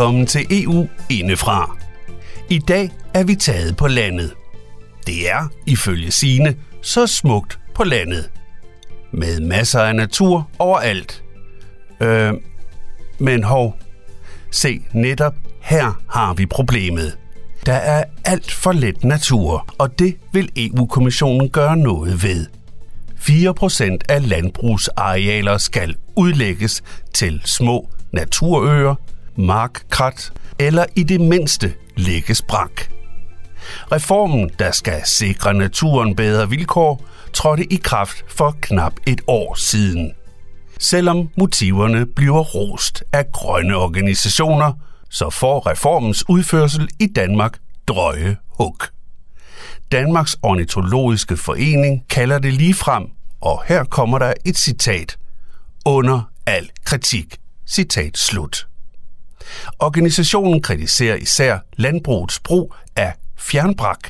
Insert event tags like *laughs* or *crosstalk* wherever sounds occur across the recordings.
Velkommen til EU indefra. I dag er vi taget på landet. Det er, ifølge sine, så smukt på landet. Med masser af natur overalt. Øh, men hov, se netop her har vi problemet. Der er alt for let natur, og det vil EU-kommissionen gøre noget ved. 4% af landbrugsarealer skal udlægges til små naturøer, markkrat eller i det mindste lægges brak. Reformen, der skal sikre naturen bedre vilkår, trådte i kraft for knap et år siden. Selvom motiverne bliver rost af grønne organisationer, så får reformens udførsel i Danmark drøje hug. Danmarks Ornitologiske Forening kalder det lige frem, og her kommer der et citat. Under al kritik. Citat slut. Organisationen kritiserer især landbrugets brug af fjernbrak.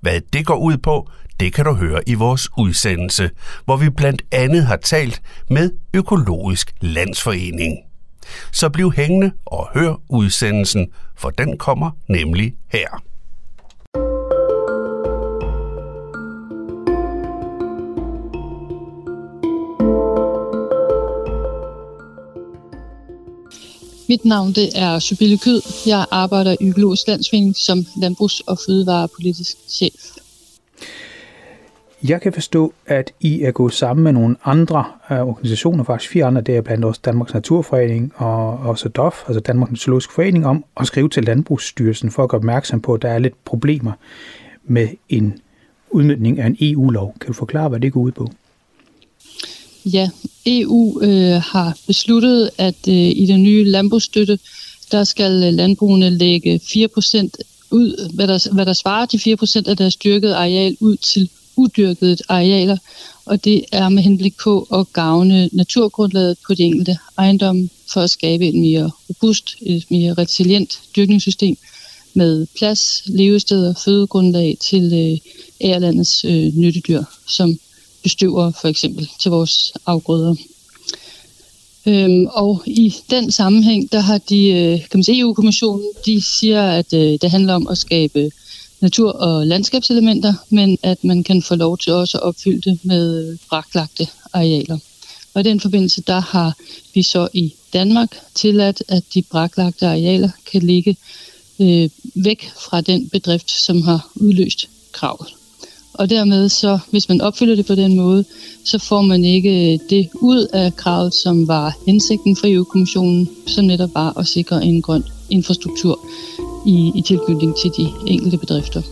Hvad det går ud på, det kan du høre i vores udsendelse, hvor vi blandt andet har talt med Økologisk Landsforening. Så bliv hængende og hør udsendelsen, for den kommer nemlig her. Mit navn det er Sybille Kyd. Jeg arbejder i Økologisk Landsforening som landbrugs- og fødevarepolitisk chef. Jeg kan forstå, at I er gået sammen med nogle andre uh, organisationer, faktisk fire andre, det er blandt også Danmarks Naturforening og også DOF, altså Danmarks Naturologisk Forening, om at skrive til Landbrugsstyrelsen for at gøre opmærksom på, at der er lidt problemer med en udmyndning af en EU-lov. Kan du forklare, hvad det går ud på? Ja, EU øh, har besluttet, at øh, i den nye landbrugsstøtte, der skal øh, landbrugene lægge 4% ud, hvad der, hvad der svarer til 4% af deres dyrkede areal ud til udyrkede arealer, og det er med henblik på at gavne naturgrundlaget på de enkelte ejendomme for at skabe et mere robust, et mere resilient dyrkningssystem med plads, levesteder, fødegrundlag til øh, ærlandets øh, nyttedyr, som bestøver for eksempel til vores afgrøder. Øhm, og i den sammenhæng, der har de, øh, kan man sige, EU-kommissionen, de siger, at øh, det handler om at skabe natur- og landskabselementer, men at man kan få lov til også at opfylde det med øh, braklagte arealer. Og i den forbindelse, der har vi så i Danmark tilladt, at de braklagte arealer kan ligge øh, væk fra den bedrift, som har udløst kravet. Og dermed så, hvis man opfylder det på den måde, så får man ikke øh, det ud af kravet, som var hensigten for EU-kommissionen, som netop var at sikre en grøn infrastruktur i, i tilknytning til de enkelte bedrifter.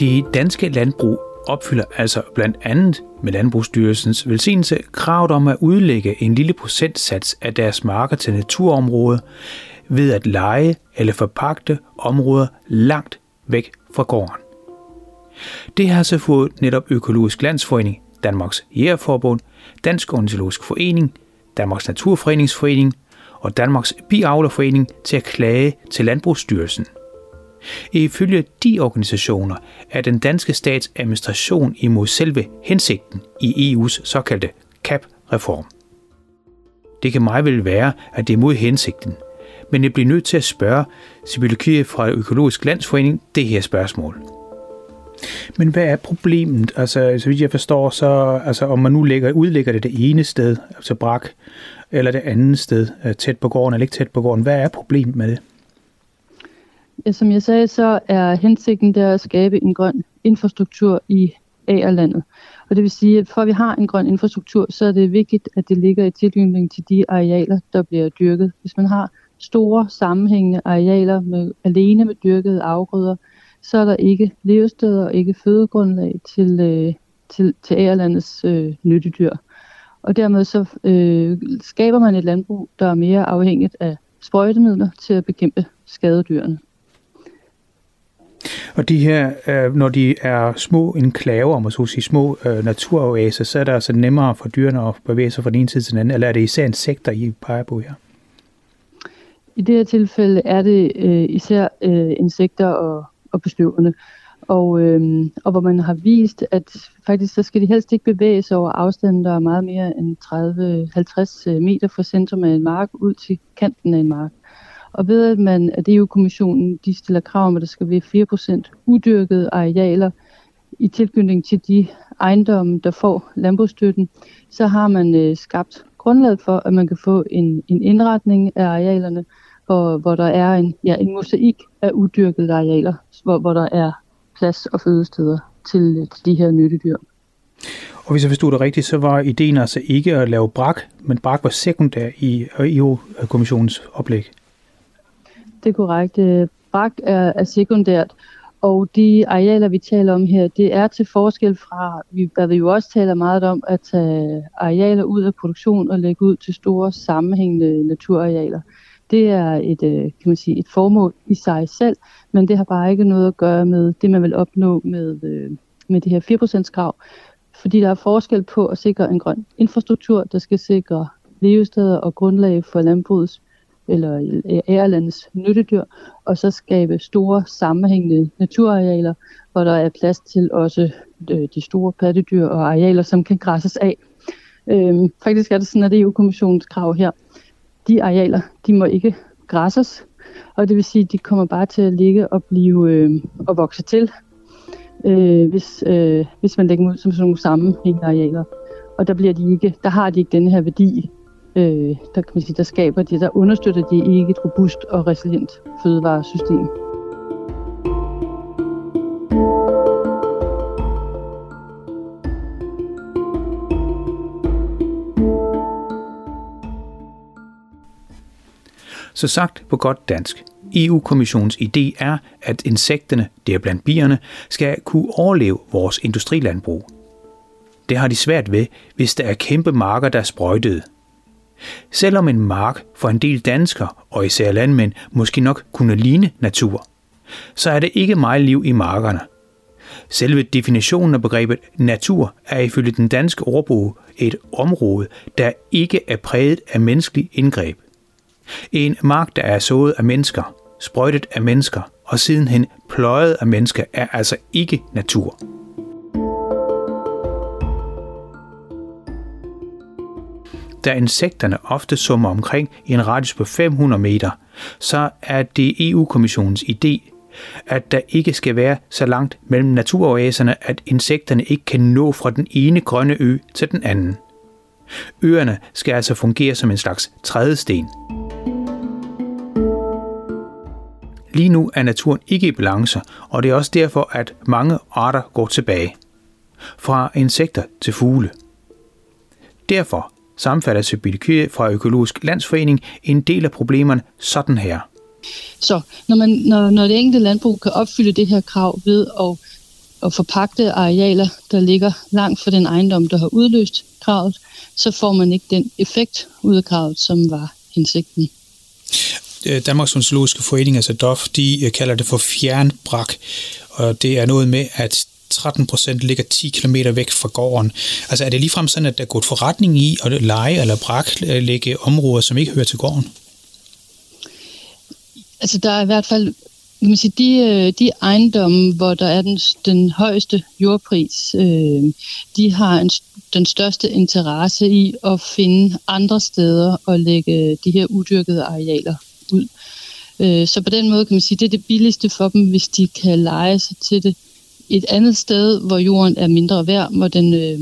De danske landbrug opfylder altså blandt andet med Landbrugsstyrelsens velsignelse kravet om at udlægge en lille procentsats af deres marker til naturområde ved at lege eller forpagte områder langt væk fra gården. Det har så fået netop Økologisk Landsforening, Danmarks Jægerforbund, Dansk Ornitologisk Forening, Danmarks Naturfredningsforening og Danmarks Biavlerforening til at klage til Landbrugsstyrelsen – Ifølge de organisationer er den danske stats administration imod selve hensigten i EU's såkaldte CAP-reform. Det kan meget vel være, at det er mod hensigten, men jeg bliver nødt til at spørge Sibylle fra Økologisk Landsforening det her spørgsmål. Men hvad er problemet? Altså, så vidt jeg forstår, så altså, om man nu lægger, udlægger det det ene sted, altså brak, eller det andet sted, øh, tæt på gården eller ikke tæt på gården, hvad er problemet med det? Som jeg sagde, så er hensigten der at skabe en grøn infrastruktur i A-landet. Og det vil sige, at for at vi har en grøn infrastruktur, så er det vigtigt, at det ligger i tilknytning til de arealer, der bliver dyrket. Hvis man har store sammenhængende arealer med, alene med dyrkede afgrøder, så er der ikke levesteder og ikke fødegrundlag til, øh, til, til A-landets øh, nyttedyr. Og dermed så øh, skaber man et landbrug, der er mere afhængigt af sprøjtemidler til at bekæmpe skadedyrene. Og de her, øh, når de er små enklaver, om så sige, små øh, naturoaser, så er det altså nemmere for dyrene at bevæge sig fra den ene side til den anden, eller er det især insekter, I peger på her? I det her tilfælde er det øh, især øh, insekter og, og bestøvende. og, øh, og hvor man har vist, at faktisk så skal de helst ikke bevæge sig over afstanden, der er meget mere end 30-50 øh, meter fra centrum af en mark ud til kanten af en mark. Og ved at man, at EU-kommissionen de stiller krav om, at der skal være 4% udyrkede arealer i tilknytning til de ejendomme, der får landbrugsstøtten, så har man øh, skabt grundlaget for, at man kan få en, en indretning af arealerne, hvor, hvor der er en, ja, en mosaik af udyrkede arealer, hvor, hvor der er plads og fødesteder til, øh, til de her nyttedyr. Og hvis jeg forstod det rigtigt, så var ideen altså ikke at lave brak, men brak var sekundær i EU-kommissionens oplæg. Det er korrekt. Brak er, er sekundært, og de arealer, vi taler om her, det er til forskel fra, hvad vi jo også taler meget om, at tage arealer ud af produktion og lægge ud til store sammenhængende naturarealer. Det er et, øh, kan man sige, et formål i sig selv, men det har bare ikke noget at gøre med det, man vil opnå med, øh, med det her 4% krav. Fordi der er forskel på at sikre en grøn infrastruktur, der skal sikre levesteder og grundlag for landbrugets eller ærelandets nyttedyr, og så skabe store sammenhængende naturarealer, hvor der er plads til også øh, de store pattedyr og arealer, som kan græsses af. Øhm, faktisk er det sådan, at EU-kommissionens krav her, de arealer, de må ikke græsses, og det vil sige, at de kommer bare til at ligge og blive øh, og vokse til, øh, hvis, øh, hvis man lægger dem ud som sådan nogle sammenhængende arealer. Og der, bliver de ikke, der har de ikke den her værdi, øh, der, kan man sige, der skaber det, der understøtter det ikke et robust og resilient fødevaresystem. Så sagt på godt dansk. EU-kommissionens idé er, at insekterne, der blandt bierne, skal kunne overleve vores industrilandbrug. Det har de svært ved, hvis der er kæmpe marker, der er sprøjtede. Selvom en mark for en del danskere, og især landmænd, måske nok kunne ligne natur, så er det ikke meget liv i markerne. Selve definitionen af begrebet natur er ifølge den danske ordbog et område, der ikke er præget af menneskelig indgreb. En mark, der er sået af mennesker, sprøjtet af mennesker og sidenhen pløjet af mennesker, er altså ikke natur. Da insekterne ofte summer omkring i en radius på 500 meter, så er det EU-kommissionens idé, at der ikke skal være så langt mellem naturoaserne, at insekterne ikke kan nå fra den ene grønne ø til den anden. Øerne skal altså fungere som en slags trædesten. Lige nu er naturen ikke i balance, og det er også derfor, at mange arter går tilbage. Fra insekter til fugle. Derfor sammenfatter Sibylle fra Økologisk Landsforening en del af problemerne sådan her. Så når, man, når, når det enkelte landbrug kan opfylde det her krav ved at, at forpagte arealer, der ligger langt fra den ejendom, der har udløst kravet, så får man ikke den effekt ud af kravet, som var hensigten. Øh, Danmarks Onsologiske Forening, altså DOF, de øh, kalder det for fjernbrak, og det er noget med, at 13 procent ligger 10 km væk fra gården. Altså er det ligefrem sådan, at der er gået forretning i at lege eller braklægge områder, som ikke hører til gården? Altså der er i hvert fald kan man sige, de, øh, de ejendomme, hvor der er den, den højeste jordpris, øh, de har en, den største interesse i at finde andre steder og lægge de her udyrkede arealer ud. Øh, så på den måde kan man sige, det er det billigste for dem, hvis de kan lege sig til det et andet sted, hvor jorden er mindre værd, hvor den, øh,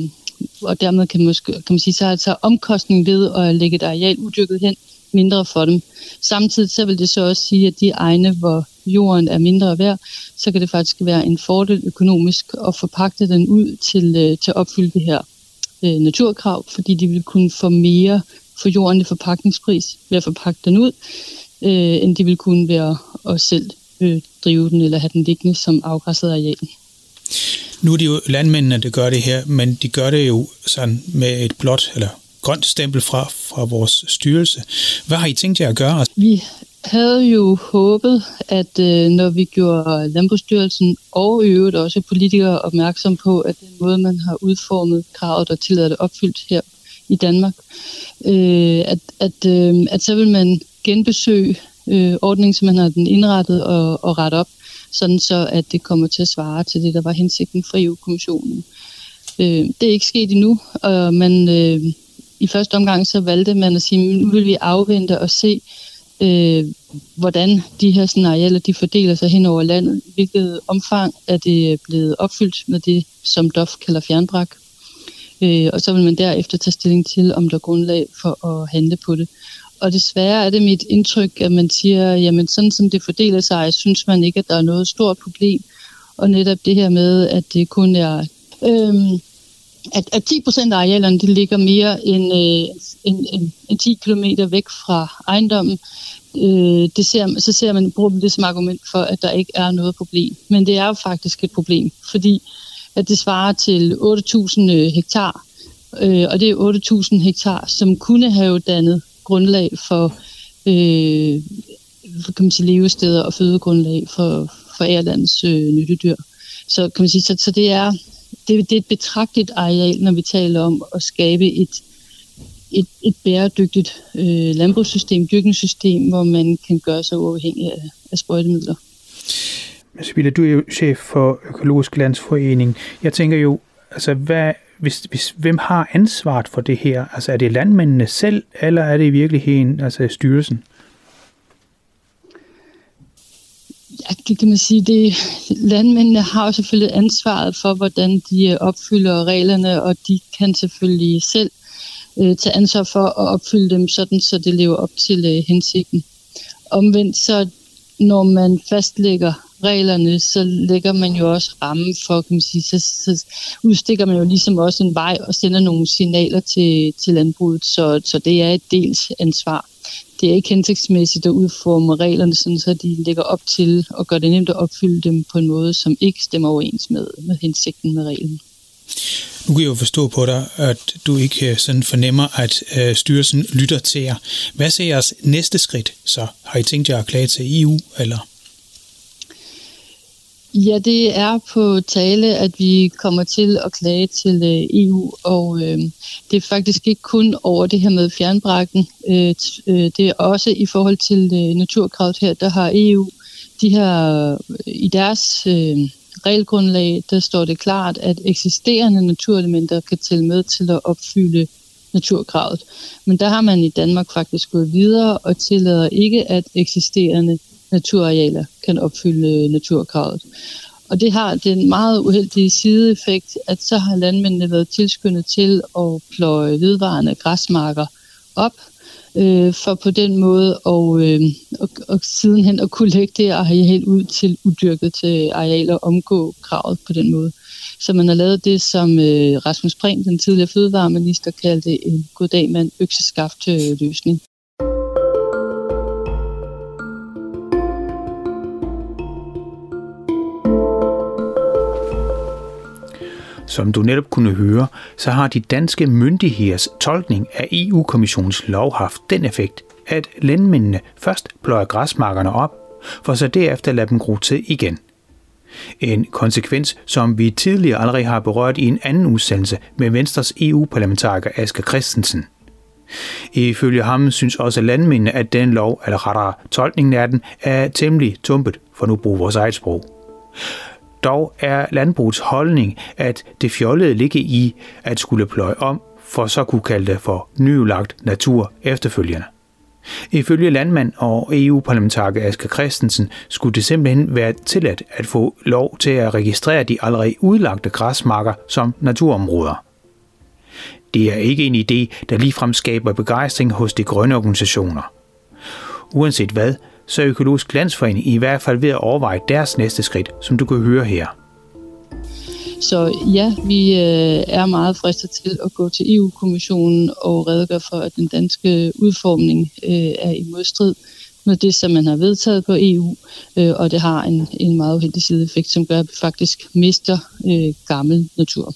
og dermed kan, måske, kan man sige, så er altså omkostningen ved at lægge et areal udyrket hen mindre for dem. Samtidig så vil det så også sige, at de egne, hvor jorden er mindre værd, så kan det faktisk være en fordel økonomisk at forpagte den ud til, øh, til at opfylde det her øh, naturkrav, fordi de vil kunne få mere for jorden i forpakningspris ved at forpakke den ud, øh, end de vil kunne være at selv øh, drive den eller have den liggende som afgræsset areal. Nu er det jo landmændene, der gør det her, men de gør det jo sådan med et blåt eller grønt stempel fra, fra vores styrelse. Hvad har I tænkt jer at gøre? Vi havde jo håbet, at øh, når vi gjorde Landbrugsstyrelsen og i øvrigt også politikere opmærksom på, at den måde, man har udformet kravet og tillader det opfyldt her i Danmark, øh, at, at, øh, at så vil man genbesøge øh, ordningen, som man har den indrettet og, og ret op sådan så at det kommer til at svare til det, der var hensigten fra EU-kommissionen. Øh, det er ikke sket endnu, og man, øh, i første omgang så valgte man at sige, nu vil vi afvente og se, øh, hvordan de her scenarier de fordeler sig hen over landet, hvilket omfang er det blevet opfyldt med det, som DOF kalder fjernbrak. Øh, og så vil man derefter tage stilling til, om der er grundlag for at handle på det. Og desværre er det mit indtryk, at man siger, jamen sådan som det fordeler sig, synes man ikke, at der er noget stort problem. Og netop det her med, at det kun er... Øhm, at, at 10 procent af arealerne de ligger mere end, øh, end, end, end 10 km væk fra ejendommen, øh, det ser, så ser man, bruger man det som argument for, at der ikke er noget problem. Men det er jo faktisk et problem, fordi at det svarer til 8.000 øh, hektar, øh, og det er 8.000 hektar, som kunne have dannet grundlag for, øh, for kan man sige, levesteder og fødegrundlag for, for Ærlands øh, nyttedyr. Så kan man sige, så, så det er det, det er et betragteligt areal, når vi taler om at skabe et, et, et bæredygtigt øh, landbrugssystem, dyrkningssystem, hvor man kan gøre sig uafhængig af, af sprøjtemidler. Sibylle, du er jo chef for Økologisk Landsforening. Jeg tænker jo, altså hvad, hvis, hvis, hvem har ansvaret for det her? Altså er det landmændene selv, eller er det i virkeligheden altså styrelsen? Ja, det kan man sige. Det, landmændene har jo selvfølgelig ansvaret for, hvordan de øh, opfylder reglerne, og de kan selvfølgelig selv øh, tage ansvar for at opfylde dem, sådan så det lever op til øh, hensigten. Omvendt så, når man fastlægger reglerne, så lægger man jo også rammen for, kan man sige, så, så udstikker man jo ligesom også en vej og sender nogle signaler til, til landbruget, så, så det er et dels ansvar det er ikke hensigtsmæssigt at udforme reglerne, sådan, så de lægger op til at gøre det nemt at opfylde dem på en måde, som ikke stemmer overens med, med hensigten med reglen. Nu kan jeg jo forstå på dig, at du ikke øh, sådan fornemmer, at øh, styrelsen lytter til jer. Hvad ser jeres næste skridt så? Har I tænkt jer at klage til EU, eller? Ja, det er på tale, at vi kommer til at klage til øh, EU, og øh, det er faktisk ikke kun over det her med fjernbrækken. Øh, øh, det er også i forhold til øh, naturkravet her, der har EU de her øh, i deres øh, regelgrundlag, der står det klart, at eksisterende naturelementer kan tælle med til at opfylde naturkravet. Men der har man i Danmark faktisk gået videre og tillader ikke, at eksisterende naturarealer kan opfylde naturkravet. Og det har den meget uheldige sideeffekt, at så har landmændene været tilskyndet til at pløje vedvarende græsmarker op, øh, for på den måde og, øh, og, og sidenhen at kunne lægge det helt ud til udyrket til arealer og omgå kravet på den måde. Så man har lavet det, som øh, Rasmus Prehn, den tidligere fødevareminister, kaldte en goddag mand økseskaft øh, løsning. Som du netop kunne høre, så har de danske myndigheders tolkning af EU-kommissionens lov haft den effekt, at landmændene først pløjer græsmarkerne op, for så derefter lade dem gro til igen. En konsekvens, som vi tidligere allerede har berørt i en anden udsendelse med Venstres EU-parlamentariker Asger Christensen. Ifølge ham synes også landmændene, at den lov, eller rettere tolkningen af den, er temmelig tumpet, for nu bruger vores eget sprog. Dog er landbrugets holdning, at det fjollede ligge i at skulle pløje om, for så kunne kalde det for nyulagt natur efterfølgende. Ifølge landmand og EU-parlamentariker Asger Christensen skulle det simpelthen være tilladt at få lov til at registrere de allerede udlagte græsmarker som naturområder. Det er ikke en idé, der ligefrem skaber begejstring hos de grønne organisationer. Uanset hvad, så er Økologisk Landsforening i hvert fald ved at overveje deres næste skridt, som du kan høre her. Så ja, vi øh, er meget fristet til at gå til EU-kommissionen og redegøre for, at den danske udformning øh, er i modstrid med det, som man har vedtaget på EU, øh, og det har en, en meget uheldig sideeffekt, som gør, at vi faktisk mister gammel natur.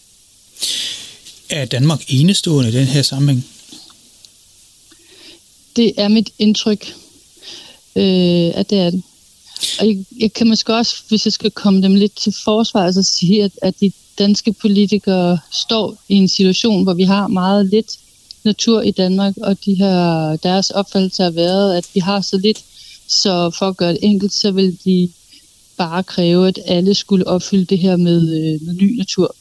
Er Danmark enestående i den her sammenhæng? Det er mit indtryk øh, at det er det. Og jeg, jeg kan måske også, hvis jeg skal komme dem lidt til forsvar, altså sige, at, at de danske politikere står i en situation, hvor vi har meget lidt natur i Danmark, og de her, deres opfattelse har været, at vi har så lidt, så for at gøre det enkelt, så vil de bare kræve, at alle skulle opfylde det her med, øh, med ny natur.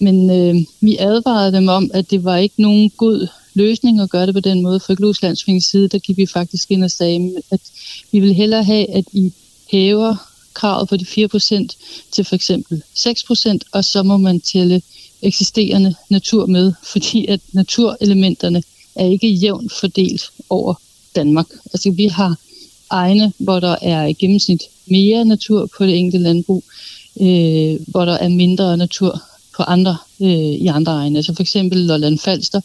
Men øh, vi advarede dem om, at det var ikke nogen god løsning at gøre det på den måde. For Økologisk Landsforenings side, der gik vi faktisk ind og sagde, at vi vil hellere have, at I hæver kravet på de 4% til for eksempel 6%, og så må man tælle eksisterende natur med, fordi at naturelementerne er ikke jævnt fordelt over Danmark. Altså vi har egne, hvor der er i gennemsnit mere natur på det enkelte landbrug, øh, hvor der er mindre natur på andre øh, i andre egne. Altså for eksempel Lolland Falster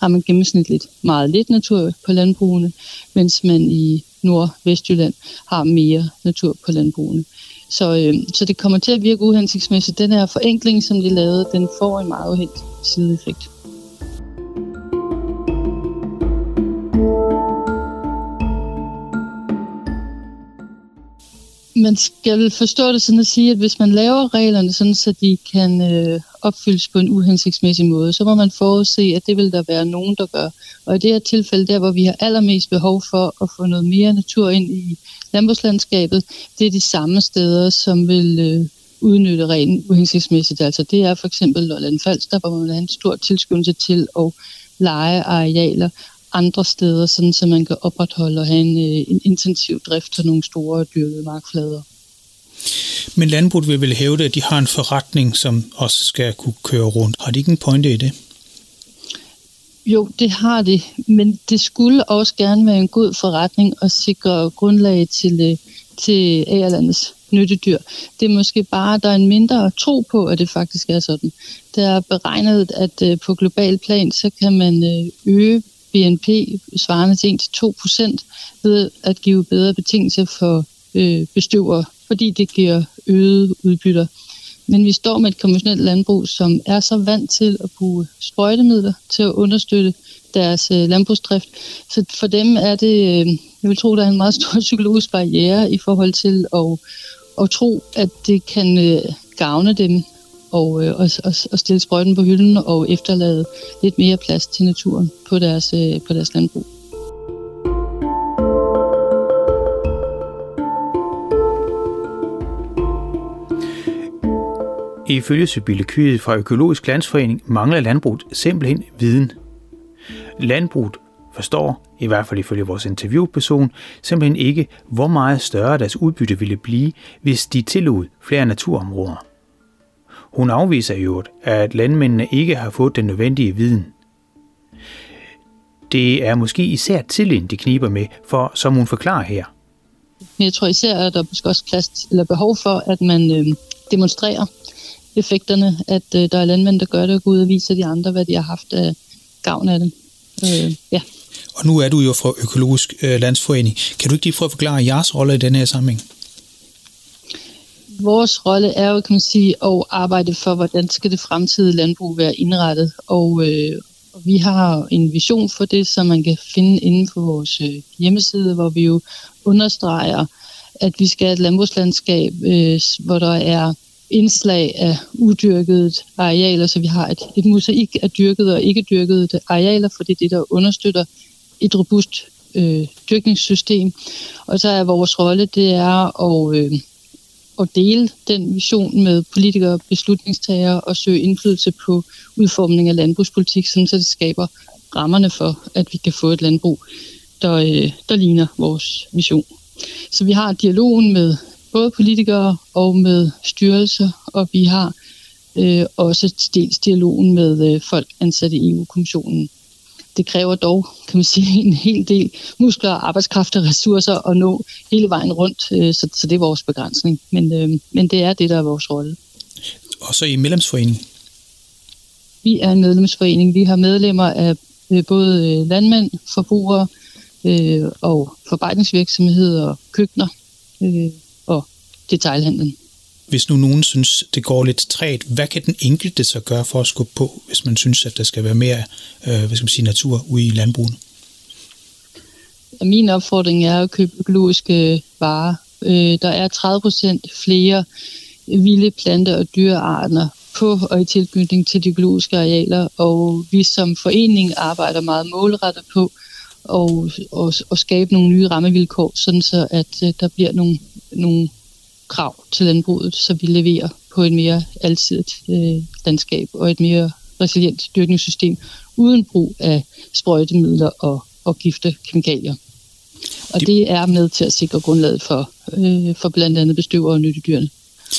har man gennemsnitligt meget lidt natur på landbrugene, mens man i Nordvestjylland har mere natur på landbrugene. Så, øh, så det kommer til at virke uhensigtsmæssigt. Den her forenkling, som de lavede, den får en meget uheldig sideeffekt. Man skal forstå det sådan at sige, at hvis man laver reglerne sådan, så de kan øh, opfyldes på en uhensigtsmæssig måde, så må man forudse, at det vil der være nogen, der gør. Og i det her tilfælde, der hvor vi har allermest behov for at få noget mere natur ind i landbrugslandskabet, det er de samme steder, som vil øh, udnytte reglen uhensigtsmæssigt. Altså det er for eksempel Lolland Falster, hvor man har en stor tilskyndelse til at lege arealer andre steder, sådan så man kan opretholde og have en, øh, en intensiv drift til nogle store dyrkede markflader. Men landbruget vil vel hævde, at de har en forretning, som også skal kunne køre rundt. Har de ikke en pointe i det? Jo, det har det, men det skulle også gerne være en god forretning at sikre grundlag til, øh, til ægerlandets nyttedyr. Det er måske bare, at der er en mindre tro på, at det faktisk er sådan. Det er beregnet, at øh, på global plan, så kan man øge BNP svarende til 1-2% ved at give bedre betingelser for øh, bestøvere, fordi det giver øget udbytter. Men vi står med et konventionelt landbrug, som er så vant til at bruge sprøjtemidler til at understøtte deres øh, landbrugsdrift. Så for dem er det, øh, jeg vil tro, der er en meget stor psykologisk barriere i forhold til at, at tro, at det kan øh, gavne dem og, øh, og, og, og stille sprøjten på hylden og efterlade lidt mere plads til naturen på deres, øh, på deres landbrug. Ifølge Sybille Kyde fra Økologisk Landsforening mangler landbruget simpelthen viden. Landbruget forstår, i hvert fald ifølge vores interviewperson, simpelthen ikke, hvor meget større deres udbytte ville blive, hvis de tillod flere naturområder. Hun afviser øvrigt, at landmændene ikke har fået den nødvendige viden. Det er måske især tilliden, de kniber med, for som hun forklarer her. Men jeg tror især, at der måske også plads eller behov for, at man øh, demonstrerer effekterne, at øh, der er landmænd, der gør det, og går ud og viser de andre, hvad de har haft af gavn af det. Øh, ja. Og nu er du jo fra Økologisk øh, Landsforening. Kan du ikke lige prøve at forklare jeres rolle i denne her sammenhæng? Vores rolle er jo, kan man sige, at arbejde for, hvordan skal det fremtidige landbrug være indrettet. Og, øh, og vi har en vision for det, som man kan finde inde på vores øh, hjemmeside, hvor vi jo understreger, at vi skal have et landbrugslandskab, øh, hvor der er indslag af udyrkede arealer, så vi har et, et mosaik af dyrkede og ikke dyrkede arealer, for det er det, der understøtter et robust øh, dyrkningssystem. Og så er vores rolle, det er at øh, at dele den vision med politikere beslutningstagere og søge indflydelse på udformning af landbrugspolitik, sådan så det skaber rammerne for, at vi kan få et landbrug, der, øh, der ligner vores vision. Så vi har dialogen med både politikere og med styrelser, og vi har øh, også dels dialogen med øh, folk ansat i EU-kommissionen det kræver dog, kan man sige, *laughs* en hel del muskler, arbejdskraft og ressourcer at nå hele vejen rundt, øh, så, så det er vores begrænsning. Men, øh, men det er det, der er vores rolle. Og så i medlemsforeningen? Vi er en medlemsforening. Vi har medlemmer af øh, både landmænd, forbrugere og forarbejdningsvirksomheder og køkkener og detailhandlen hvis nu nogen synes, det går lidt træt, hvad kan den enkelte så gøre for at skubbe på, hvis man synes, at der skal være mere øh, hvad skal man sige, natur ude i landbruget? Min opfordring er at købe økologiske øh, varer. Øh, der er 30 procent flere vilde plante- og dyrearter på og i tilknytning til de økologiske arealer, og vi som forening arbejder meget målrettet på at, at, at skabe nogle nye rammevilkår, sådan så at øh, der bliver nogle, nogle krav til landbruget, så vi leverer på et mere alsidigt øh, landskab og et mere resilient dyrkningssystem uden brug af sprøjtemidler og, og gifte kemikalier. Og det, det er med til at sikre grundlaget for, øh, for blandt andet bestøver og nyttedyrene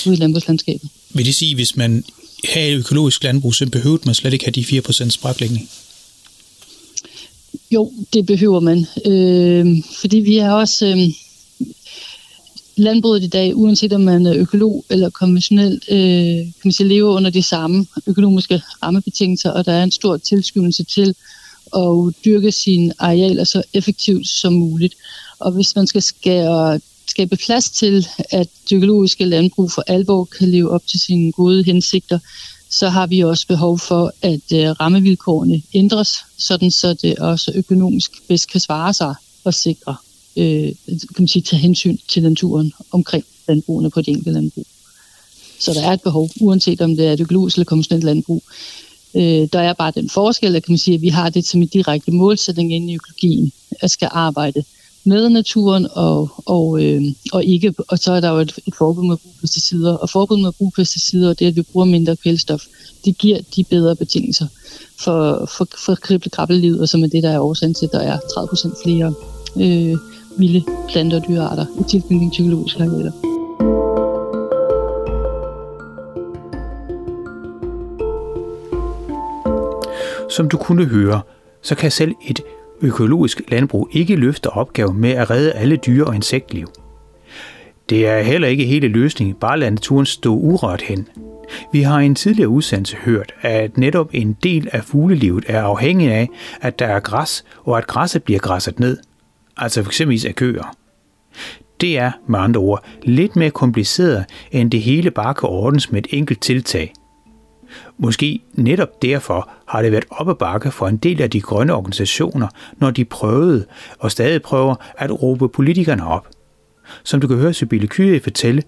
ude i landbrugslandskabet. Vil det sige, hvis man havde økologisk landbrug, så behøvede man slet ikke have de 4% spraklægning? Jo, det behøver man. Øh, fordi vi er også... Øh, landbruget i dag, uanset om man er økolog eller konventionel, øh, kan man sige, lever under de samme økonomiske rammebetingelser, og der er en stor tilskyndelse til at dyrke sine arealer så effektivt som muligt. Og hvis man skal skære, skabe plads til, at det økologiske landbrug for alvor kan leve op til sine gode hensigter, så har vi også behov for, at øh, rammevilkårene ændres, sådan så det også økonomisk bedst kan svare sig og sikre, øh, kan man sige, tage hensyn til naturen omkring landbrugene på det enkelte landbrug. Så der er et behov, uanset om det er et økologisk eller konventionelt landbrug. Øh, der er bare den forskel, at, kan man sige, at vi har det som en direkte målsætning inde i økologien, at skal arbejde med naturen, og, og, øh, og, ikke, og så er der jo et, et forbud med at bruge pesticider. Og forbud med at bruge pesticider, og det at vi bruger mindre kvælstof, det giver de bedre betingelser for, for, for krible og som er det, der er årsagen til, at der er 30% flere øh, vilde plante- og dyrearter i tilknytning til økologiske arealer. Som du kunne høre, så kan selv et økologisk landbrug ikke løfte opgaven med at redde alle dyre- og insektliv. Det er heller ikke hele løsningen, bare at lade naturen stå urørt hen. Vi har i en tidligere udsendelse hørt, at netop en del af fuglelivet er afhængig af, at der er græs, og at græsset bliver græsset ned. Altså f.eks. af køer. Det er med andre ord lidt mere kompliceret, end det hele bare kan ordnes med et enkelt tiltag – Måske netop derfor har det været op ad bakke for en del af de grønne organisationer, når de prøvede og stadig prøver at råbe politikerne op. Som du kan høre Sybille Kyrie fortælle,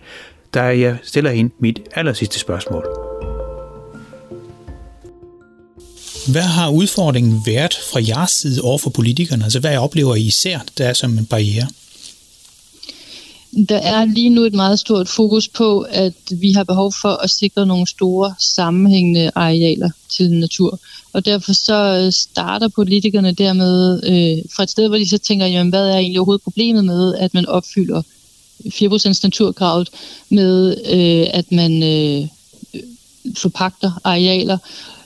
da jeg stiller hende mit aller sidste spørgsmål. Hvad har udfordringen været fra jeres side over for politikerne? Altså hvad oplever I især, der er som en barriere? Der er lige nu et meget stort fokus på, at vi har behov for at sikre nogle store sammenhængende arealer til natur. Og derfor så øh, starter politikerne dermed øh, fra et sted, hvor de så tænker, jamen hvad er egentlig overhovedet problemet med, at man opfylder 4% naturkravet med, øh, at man øh, forpagter arealer,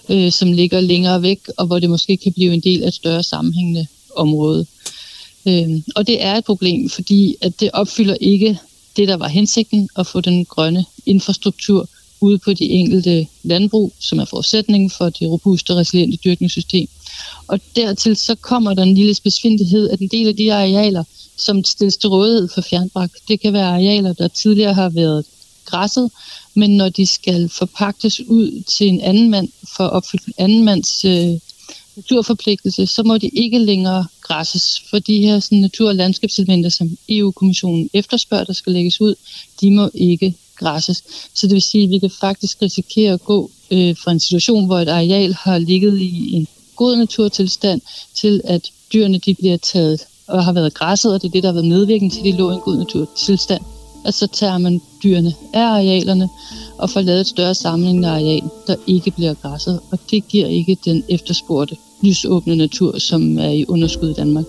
øh, som ligger længere væk, og hvor det måske kan blive en del af et større sammenhængende område. Øh, og det er et problem, fordi at det opfylder ikke det, der var hensigten, at få den grønne infrastruktur ude på de enkelte landbrug, som er forudsætningen for det robuste og resiliente dyrkningssystem. Og dertil så kommer der en lille besvindelighed, at en del af de arealer, som stilles til rådighed for fjernbrak, det kan være arealer, der tidligere har været græsset, men når de skal forpagtes ud til en anden mand for at opfylde en anden mands øh, naturforpligtelse, så må de ikke længere græsses, for de her sådan, natur- og landskabselementer, som EU-kommissionen efterspørger, der skal lægges ud, de må ikke græsses. Så det vil sige, at vi kan faktisk risikere at gå øh, fra en situation, hvor et areal har ligget i en god naturtilstand, til at dyrene de bliver taget og har været græsset, og det er det, der har været medvirkende til, at de lå i en god naturtilstand at så tager man dyrene af arealerne og får lavet et større sammenhængende areal, der ikke bliver græsset, og det giver ikke den efterspurgte lysåbne natur, som er i underskud i Danmark.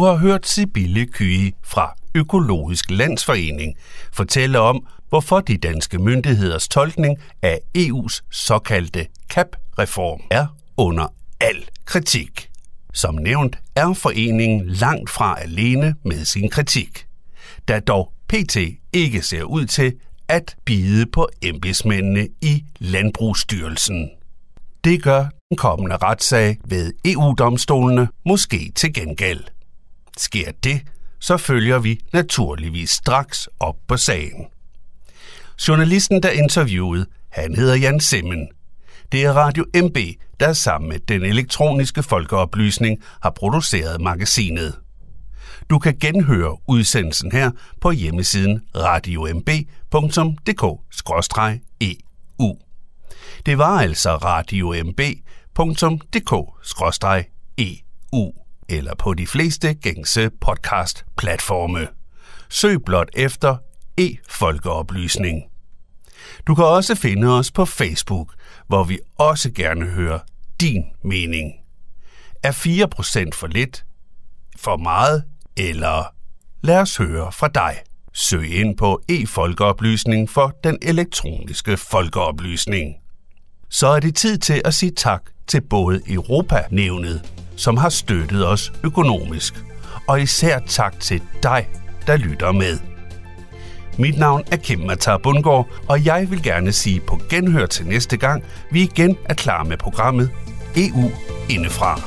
Du har hørt Sibille Kyge fra Økologisk Landsforening fortælle om, hvorfor de danske myndigheders tolkning af EU's såkaldte CAP-reform er under al kritik. Som nævnt er foreningen langt fra alene med sin kritik, da dog PT ikke ser ud til at bide på embedsmændene i Landbrugsstyrelsen. Det gør den kommende retssag ved EU-domstolene måske til gengæld. Sker det, så følger vi naturligvis straks op på sagen. Journalisten, der interviewede, han hedder Jan Simmen. Det er Radio MB, der sammen med den elektroniske folkeoplysning har produceret magasinet. Du kan genhøre udsendelsen her på hjemmesiden radiomb.dk-eu. Det var altså radiomb.dk-eu eller på de fleste gængse podcast-platforme. Søg blot efter e-folkeoplysning. Du kan også finde os på Facebook, hvor vi også gerne hører din mening. Er 4% for lidt, for meget eller lad os høre fra dig. Søg ind på e-folkeoplysning for den elektroniske folkeoplysning. Så er det tid til at sige tak til både Europa-nævnet, som har støttet os økonomisk, og især tak til dig, der lytter med. Mit navn er Kim Matar Bundgaard, og jeg vil gerne sige på genhør til næste gang, vi igen er klar med programmet EU Indefra.